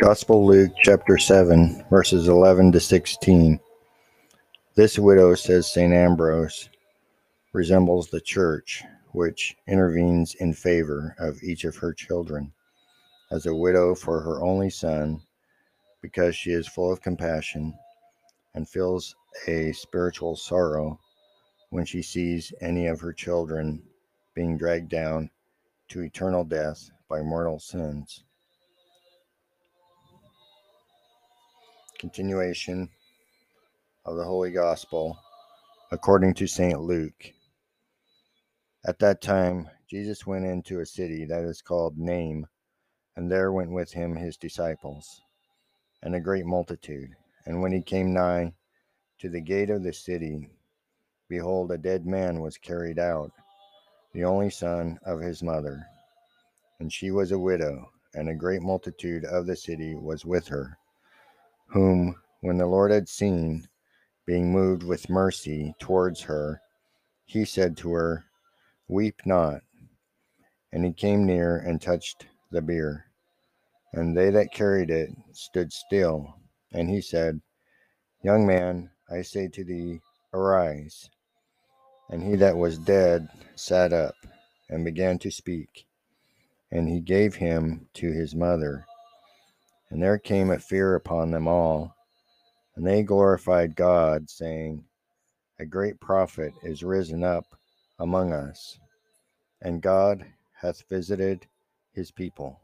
Gospel Luke chapter 7, verses 11 to 16. This widow, says St. Ambrose, resembles the church, which intervenes in favor of each of her children, as a widow for her only son, because she is full of compassion and feels a spiritual sorrow when she sees any of her children being dragged down to eternal death by mortal sins. Continuation of the Holy Gospel according to St. Luke. At that time, Jesus went into a city that is called Nain, and there went with him his disciples, and a great multitude. And when he came nigh to the gate of the city, behold, a dead man was carried out, the only son of his mother. And she was a widow, and a great multitude of the city was with her whom, when the Lord had seen, being moved with mercy towards her, he said to her, Weep not. And he came near and touched the bier. And they that carried it stood still. And he said, Young man, I say to thee, arise. And he that was dead sat up and began to speak. And he gave him to his mother. And there came a fear upon them all, and they glorified God, saying, A great prophet is risen up among us, and God hath visited his people.